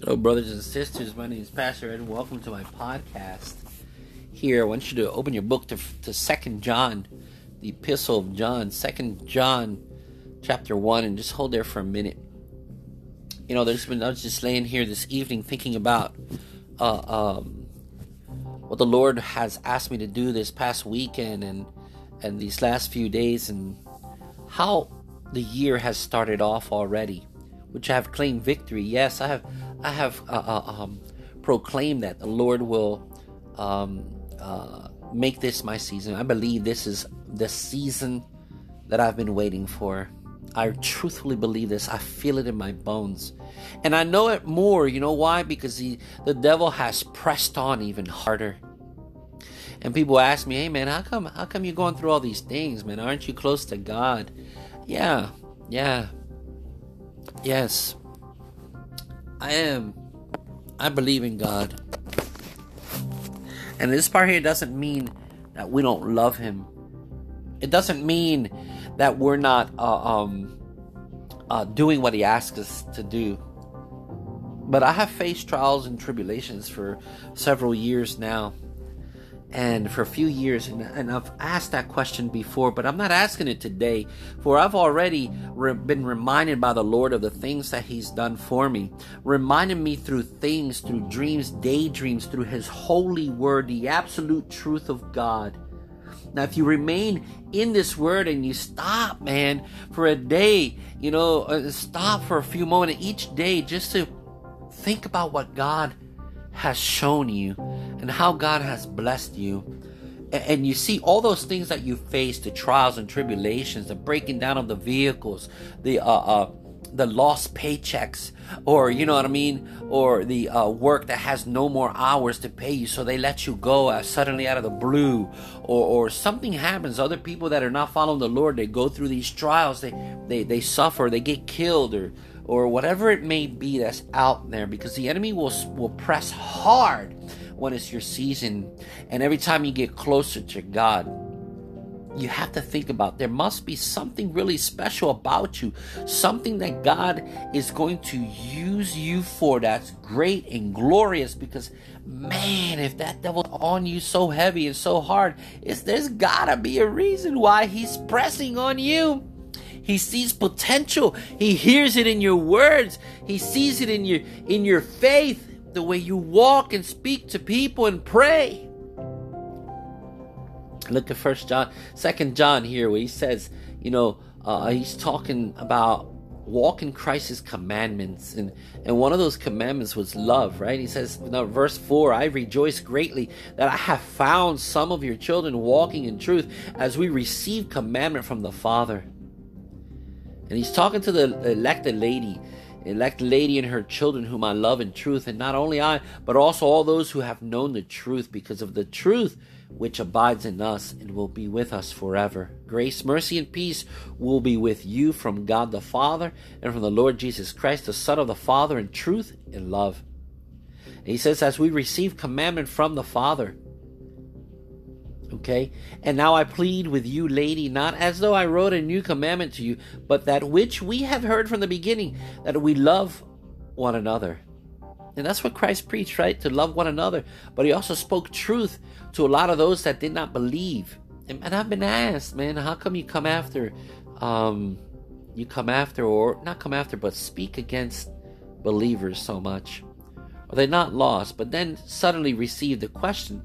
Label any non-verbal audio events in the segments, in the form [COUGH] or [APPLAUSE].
Hello, brothers and sisters. My name is Pastor Ed, and welcome to my podcast. Here, I want you to open your book to, to Second John, the Epistle of John, Second John, chapter one, and just hold there for a minute. You know, there's been I was just laying here this evening thinking about uh, um, what the Lord has asked me to do this past weekend and and these last few days, and how the year has started off already, which I have claimed victory. Yes, I have I have uh, uh, um, proclaimed that the Lord will um, uh, make this my season. I believe this is the season that I've been waiting for. I truthfully believe this. I feel it in my bones. And I know it more. You know why? Because the, the devil has pressed on even harder. And people ask me, hey man, how come how come you're going through all these things, man? Aren't you close to God? Yeah, yeah. Yes. I am. I believe in God. And this part here doesn't mean that we don't love Him. It doesn't mean that we're not uh, um, uh, doing what He asks us to do. But I have faced trials and tribulations for several years now and for a few years and, and, i've asked that question before but i'm not asking it today for i've already re- been reminded by the lord of the things that he's done for me reminding me through things through dreams daydreams through his holy word the absolute truth of god. Now if you remain in this word and you stop man for a day you know uh, stop for a few moments each day just to think about what god has shown you and how God has blessed you. And you see all those things that you face, the trials and tribulations, the breaking down of the vehicles, the uh, uh, the lost paychecks, or you know what I mean, or the uh, work that has no more hours to pay you, so they let you go uh, suddenly out of the blue, or, or something happens. Other people that are not following the Lord, they go through these trials, they they they suffer, they get killed, or or whatever it may be that's out there because the enemy will will press hard when it's your season. And every time you get closer to God you have to think about there must be something really special about you something that God is going to use you for that's great and glorious. Because man if that devil's on you so heavy and so hard it's there's got to be a reason why he's pressing on you he sees potential. He hears it in your words. He sees it in your in your faith, the way you walk and speak to people and pray. Look at First John, Second John here, where he says, you know, uh, he's talking about walk in Christ's commandments. And, and one of those commandments was love, right? He says, now, verse 4 I rejoice greatly that I have found some of your children walking in truth as we receive commandment from the Father. And he's talking to the elected lady, elected lady and her children, whom I love in truth. And not only I, but also all those who have known the truth, because of the truth which abides in us and will be with us forever. Grace, mercy, and peace will be with you from God the Father and from the Lord Jesus Christ, the Son of the Father, in truth and love. And he says, as we receive commandment from the Father, Okay? And now I plead with you, lady, not as though I wrote a new commandment to you, but that which we have heard from the beginning, that we love one another. And that's what Christ preached, right? To love one another. But he also spoke truth to a lot of those that did not believe. And, and I've been asked, man, how come you come after, um, you come after, or not come after, but speak against believers so much? Are they not lost? But then suddenly receive the question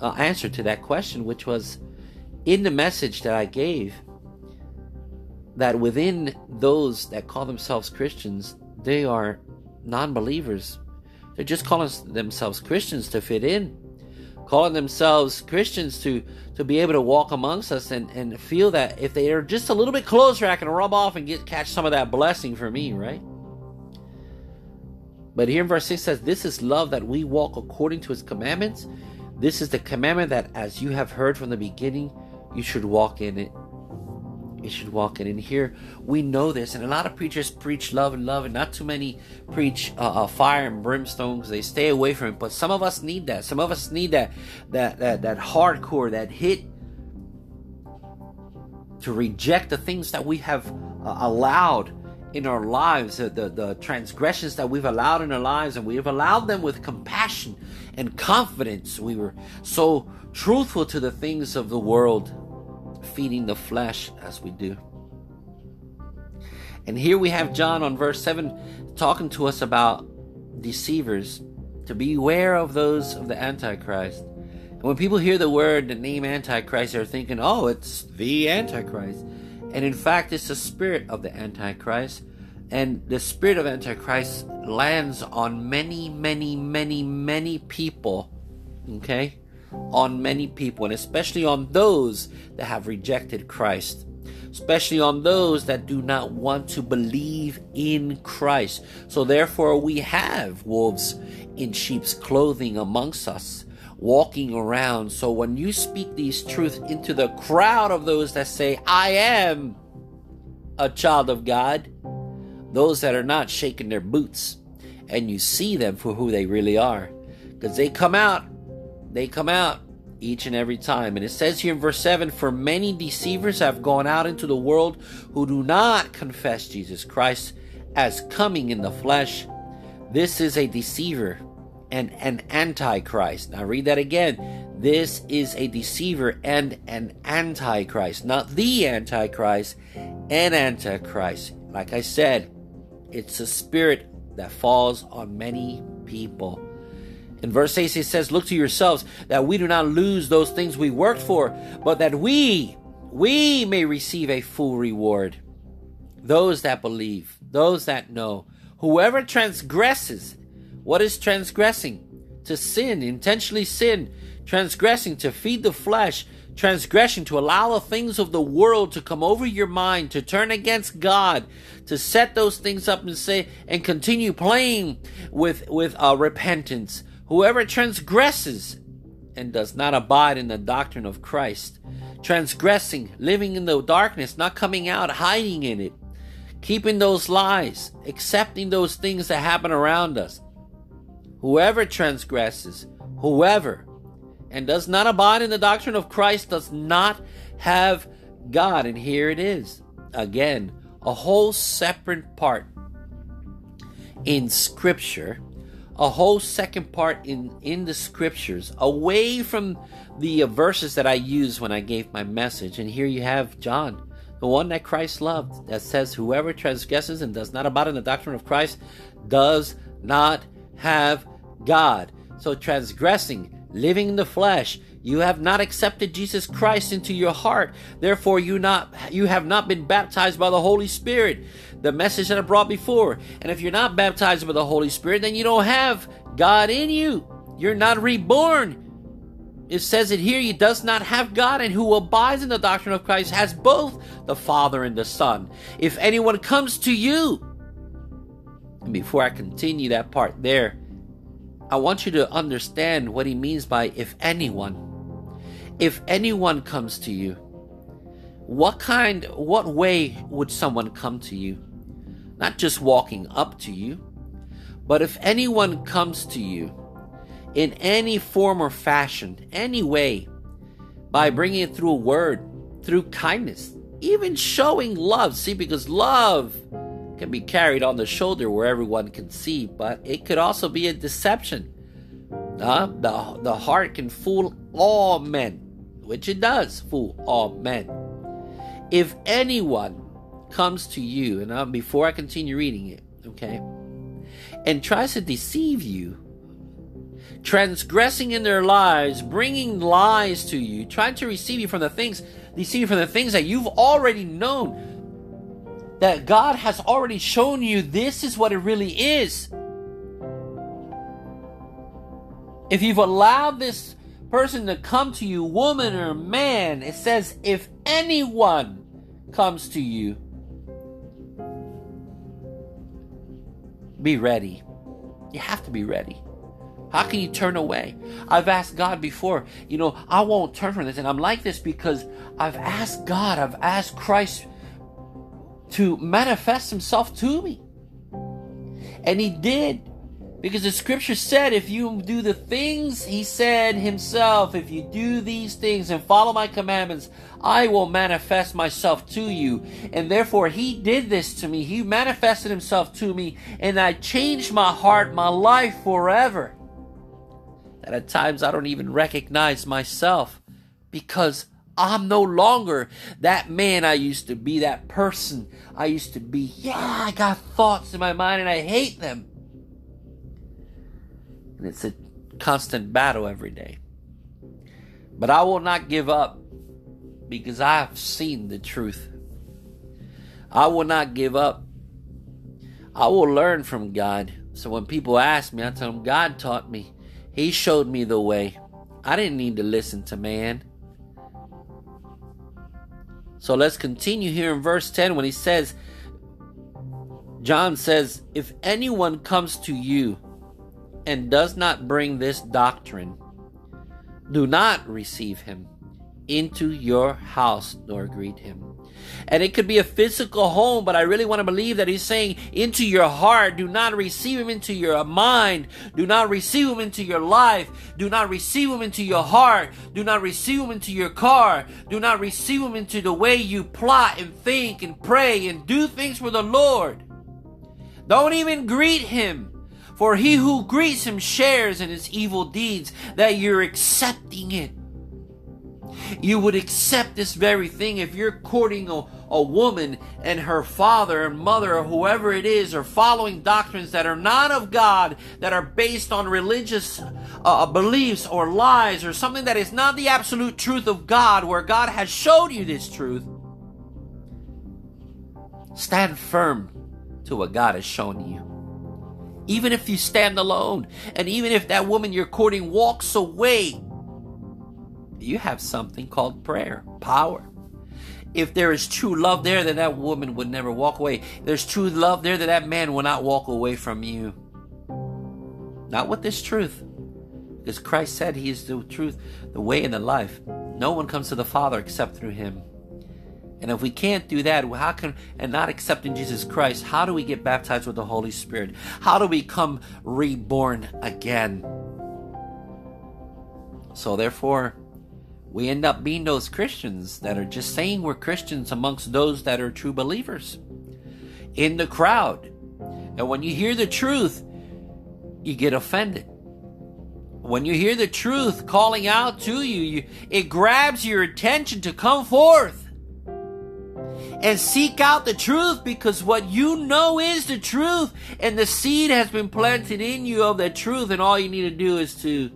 uh, answer to that question, which was in the message that I gave that within those that call themselves Christians, they are non believers. They're just calling themselves Christians to fit in, calling themselves Christians to, to be able to walk amongst us and, and feel that if they are just a little bit closer, I can rub off and get catch some of that blessing for me, right? But here in verse 6 says, This is love that we walk according to his commandments. This is the commandment that, as you have heard from the beginning, you should walk in it. You should walk in. And here we know this, and a lot of preachers preach love and love, and not too many preach uh, uh, fire and brimstone they stay away from it. But some of us need that. Some of us need that that that that hardcore, that hit to reject the things that we have uh, allowed in our lives, the, the, transgressions that we've allowed in our lives, and we've allowed them with compassion and confidence. We were so truthful to the things of the world, feeding the flesh as we do. And here we have John on verse 7 talking to us about deceivers to beware of those of the Antichrist. And when people hear the word, the name Antichrist, they're thinking, oh, it's the Antichrist. And in fact, it's the spirit of the Antichrist. And the spirit of Antichrist lands on many, many, many, many people. Okay? On many people, and especially on those that have rejected Christ. Especially on those that do not want to believe in Christ. So, therefore, we have wolves in sheep's clothing amongst us walking around. So when you speak these truths into the crowd of those that say, I am a child of God, those that are not shaking their boots, and you see them for who they really are. Because they come out, they come out each and every time. And it says here in verse 7 For many deceivers have gone out into the world who do not confess Jesus Christ as coming in the flesh. This is a deceiver and an antichrist. Now read that again. This is a deceiver and an antichrist, not the antichrist, an antichrist. Like I said, it's a spirit that falls on many people. In verse 8 it says, Look to yourselves that we do not lose those things we worked for, but that we, we may receive a full reward. Those that believe, those that know, whoever transgresses what is transgressing? To sin, intentionally sin, transgressing to feed the flesh, transgression to allow the things of the world to come over your mind, to turn against God, to set those things up and say and continue playing with with uh, repentance. Whoever transgresses and does not abide in the doctrine of Christ, transgressing, living in the darkness, not coming out, hiding in it, keeping those lies, accepting those things that happen around us, Whoever transgresses, whoever, and does not abide in the doctrine of Christ does not have God. And here it is. Again, a whole separate part in Scripture, a whole second part in, in the Scriptures, away from the verses that I used when I gave my message. And here you have John, the one that Christ loved, that says, Whoever transgresses and does not abide in the doctrine of Christ does not have God. So transgressing, living in the flesh, you have not accepted Jesus Christ into your heart. Therefore, you not you have not been baptized by the Holy Spirit. The message that I brought before. And if you're not baptized by the Holy Spirit, then you don't have God in you. You're not reborn. It says it here, he does not have God, and who abides in the doctrine of Christ has both the Father and the Son. If anyone comes to you, and before I continue that part there, I want you to understand what he means by if anyone. If anyone comes to you, what kind, what way would someone come to you? Not just walking up to you, but if anyone comes to you in any form or fashion, any way, by bringing it through a word, through kindness, even showing love. See, because love can be carried on the shoulder where everyone can see, but it could also be a deception. Uh, the, the heart can fool all men, which it does fool all men. If anyone comes to you, and uh, before I continue reading it, okay, and tries to deceive you, transgressing in their lives, bringing lies to you, trying to receive you from the things, deceive you from the things that you've already known, that God has already shown you this is what it really is. If you've allowed this person to come to you, woman or man, it says, if anyone comes to you, be ready. You have to be ready. How can you turn away? I've asked God before, you know, I won't turn from this. And I'm like this because I've asked God, I've asked Christ to manifest himself to me. And he did. Because the scripture said, if you do the things he said himself, if you do these things and follow my commandments, I will manifest myself to you. And therefore, he did this to me. He manifested himself to me, and I changed my heart, my life forever. That at times I don't even recognize myself because I'm no longer that man I used to be, that person I used to be. Yeah, I got thoughts in my mind and I hate them. And it's a constant battle every day. But I will not give up because I have seen the truth. I will not give up. I will learn from God. So when people ask me, I tell them God taught me. He showed me the way. I didn't need to listen to man. So let's continue here in verse 10 when he says, John says, If anyone comes to you and does not bring this doctrine, do not receive him into your house nor greet him. And it could be a physical home, but I really want to believe that he's saying into your heart. Do not receive him into your mind. Do not receive him into your life. Do not receive him into your heart. Do not receive him into your car. Do not receive him into the way you plot and think and pray and do things for the Lord. Don't even greet him. For he who greets him shares in his evil deeds, that you're accepting it. You would accept this very thing if you're courting a, a woman and her father and mother or whoever it is are following doctrines that are not of God, that are based on religious uh, beliefs or lies or something that is not the absolute truth of God, where God has showed you this truth. Stand firm to what God has shown you even if you stand alone, and even if that woman you're courting walks away, you have something called prayer, power. If there is true love there, then that woman would never walk away. There's true love there, that that man will not walk away from you. Not with this truth. Because Christ said He is the truth, the way, and the life. No one comes to the Father except through Him. And if we can't do that, how can, and not accepting Jesus Christ, how do we get baptized with the Holy Spirit? How do we come reborn again? So, therefore, we end up being those Christians that are just saying we're Christians amongst those that are true believers in the crowd. And when you hear the truth, you get offended. When you hear the truth calling out to you, you it grabs your attention to come forth and seek out the truth because what you know is the truth and the seed has been planted in you of that truth and all you need to do is to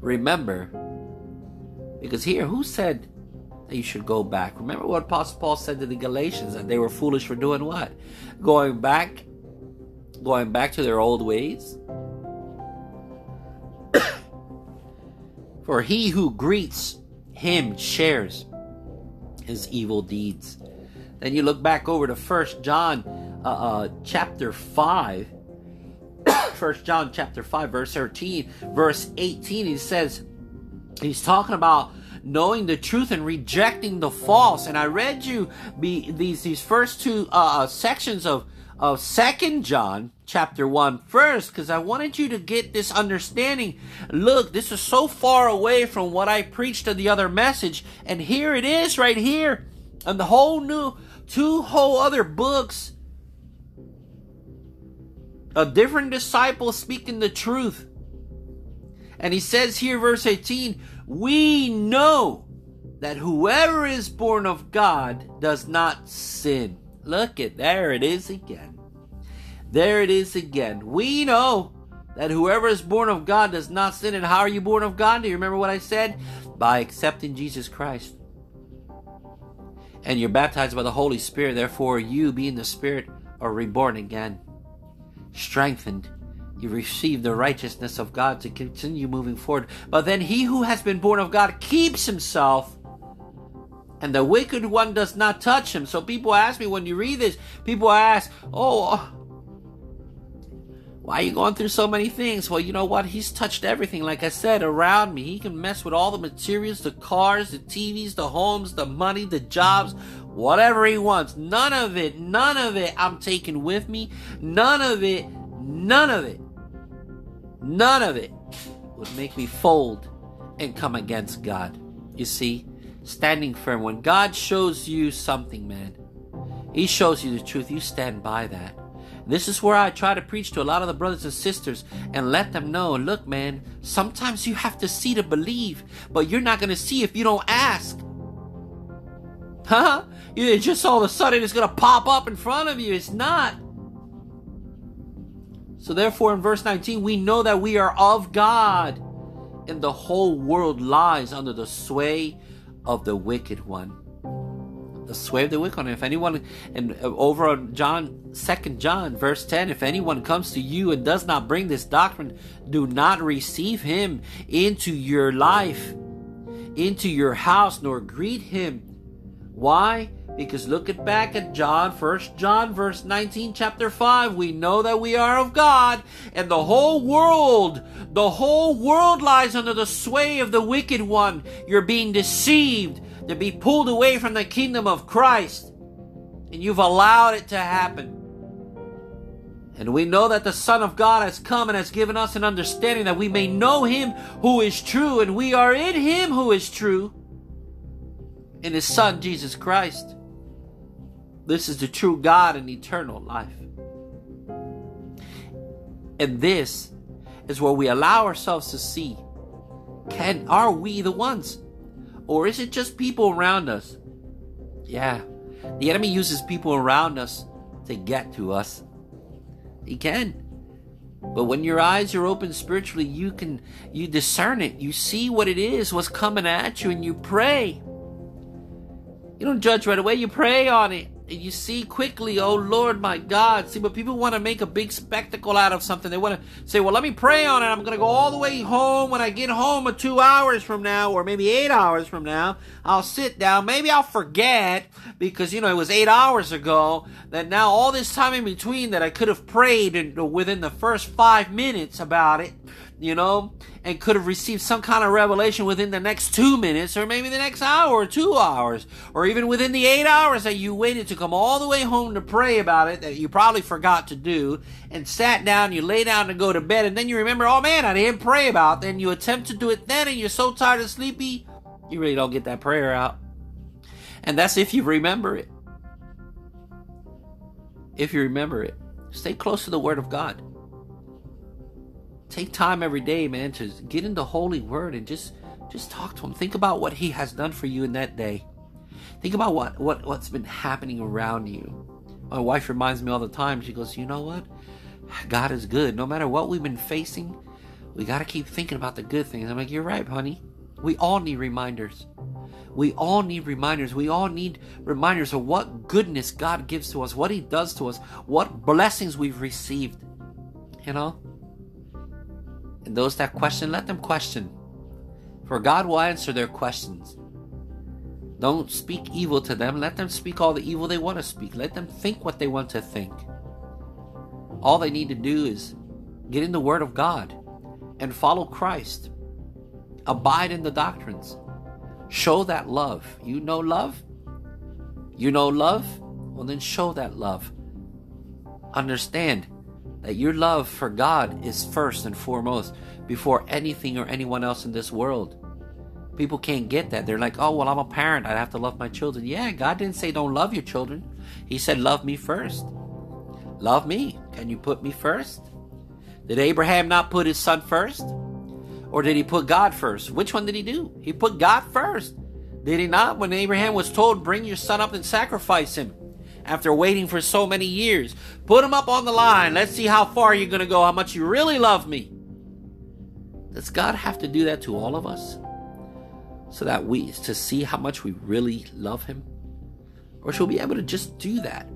remember because here who said that you should go back remember what apostle paul said to the galatians that they were foolish for doing what going back going back to their old ways [COUGHS] for he who greets him shares his evil deeds. Then you look back over to First John uh, uh, chapter 5. [COUGHS] First John chapter 5 verse 13 verse 18 he says he's talking about knowing the truth and rejecting the false. And I read you be these these first two uh, uh sections of of second john chapter 1 first because i wanted you to get this understanding. Look this is so far away from what i preached in the other message and here it is right here and the whole new two whole other books a different disciple speaking the truth and he says here verse 18 we know that whoever is born of god does not sin Look at there it is again. There it is again. We know that whoever is born of God does not sin. And how are you born of God? Do you remember what I said? By accepting Jesus Christ. And you're baptized by the Holy Spirit. Therefore, you, being the Spirit, are reborn again, strengthened. You receive the righteousness of God to continue moving forward. But then he who has been born of God keeps himself and the wicked one does not touch him. So people ask me when you read this, people ask, "Oh, why are you going through so many things?" Well, you know what? He's touched everything. Like I said, around me, he can mess with all the materials, the cars, the TVs, the homes, the money, the jobs, whatever he wants. None of it, none of it I'm taking with me. None of it none of it, none of it would make me fold and come against God. You see, standing firm. When God shows you something, man, He shows you the truth. You stand by that. This is where I try to preach to a lot of the brothers and sisters and let them know look, man, sometimes you have to see to believe, but you're not going to see if you don't ask. [LAUGHS] Huh? You just all of a sudden it's going to pop up in front of you. It's not. So, therefore, in verse 19, we know that we are of God, and the whole world lies under the sway of the wicked one. The sway of the wicked one. If anyone, and over on John, Second John, verse 10, if anyone comes to you and does not bring this doctrine, do not receive him into your life, into your house, nor greet him. Why? Because look at back at John, First John, verse 19, chapter 5. We know that we are of God, and the whole world, the whole world lies under the sway of the wicked one. You're being deceived to be pulled away from the kingdom of Christ, and you've allowed it to happen. And we know that the Son of God has come and has given us an understanding that we may know Him who is true, and we are in Him who is true, in His Son, Jesus Christ. This is the true God and eternal life. And this is where we allow ourselves to see can are we the ones? Or is it just people around us? Yeah. The enemy uses people around us to get to us. He can. But when your eyes are open spiritually, you can you discern it. You see what it is, what's coming at you, and you pray. You don't judge right away, you pray on it and you see quickly, oh Lord, my God. See, but people want to make a big spectacle out of something. They want to say, well, let me pray on it. I'm going to go all the way home. When I get home two hours from now, or maybe eight hours from now, I'll sit down. Maybe I'll forget because, you know, it was eight hours ago that now all this time in between that I could have prayed within the first five minutes about it you know, and could have received some kind of revelation within the next two minutes, or maybe the next hour or two hours, or even within the eight hours that you waited to come all the way home to pray about it that you probably forgot to do, and sat down, you lay down to go to bed, and then you remember, oh man, I didn't pray about. Then you attempt to do it then, and you're so tired and sleepy, you really don't get that prayer out. And that's if you remember it. If you remember it, stay close to the Word of God take time every day, man, to get into Holy Word and just just talk to Him. Think about what He has done for you in that day. Think about what, what what's been happening around you. My wife reminds me all the time. She goes, "You know what? God is good. No matter what we've been facing, we got to keep thinking about the good things." I'm like, "You're right, honey. We all need reminders. We all need reminders. We all need reminders of what goodness God gives to us, what He does to us, what blessings we've received. You know." And those that question, let them question. For God will answer their questions. Don't speak evil to them. Let them speak all the evil they want to speak. Let them think what they want to think. All they need to do is get in the Word of God and follow Christ. Abide in the doctrines. Show that love. You know love? You know love? Well, then show that love. Understand that your love for God is first and foremost before anything or anyone else in this world. People can't get that. They're like, oh, well, I'm a parent. I have to love my children. Yeah, God didn't say don't love your children. He said, love me first. Love me. Can you put me first? Did Abraham not put his son first? Or did he put God first? Which one did he do? He put God first. Did he not? When Abraham was told, bring your son up and sacrifice him after waiting for so many years. Put him up on the line. Let's see how far you're going to go, how much you really love me. Does God have to do that to all of us? So that we, to see how much we really love Him? Or should we be able to just do that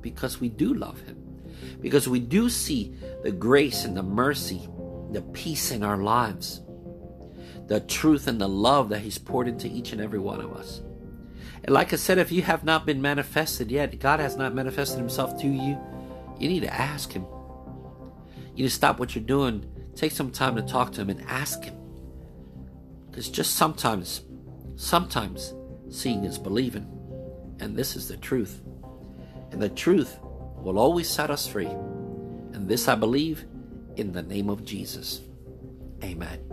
because we do love Him? Because we do see the grace and the mercy, the peace in our lives, the truth and the love that He's poured into each and every one of us. Like I said, if you have not been manifested yet, God has not manifested Himself to you, you need to ask Him. You need to stop what you're doing, take some time to talk to Him and ask Him. Because just sometimes, sometimes seeing is believing. And this is the truth. And the truth will always set us free. And this I believe in the name of Jesus. Amen.